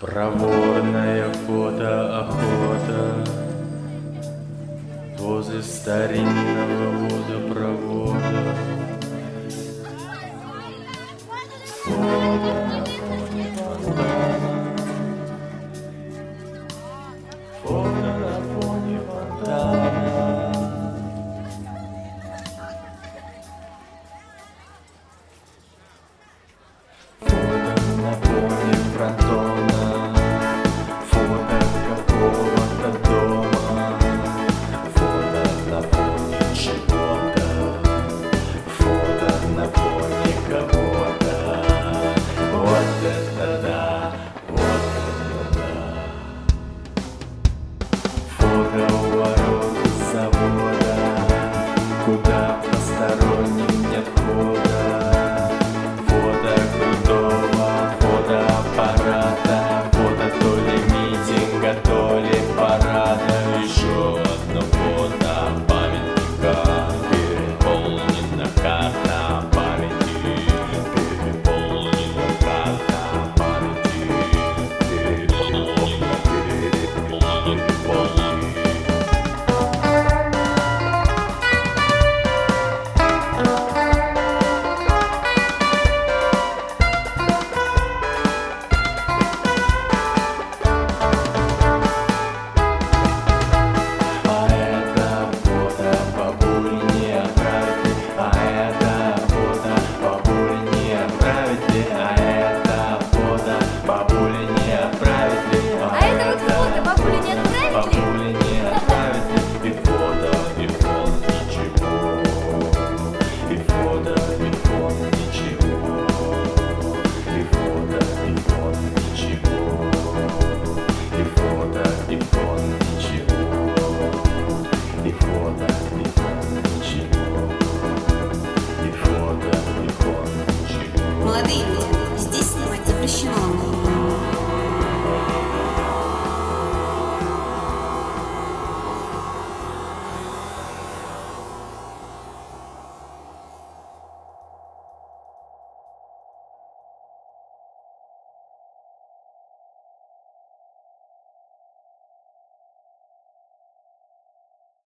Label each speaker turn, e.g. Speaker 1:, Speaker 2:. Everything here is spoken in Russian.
Speaker 1: Проворная фотоохота. Возле старинного водопровода. Фото на фоне фонтана Фото на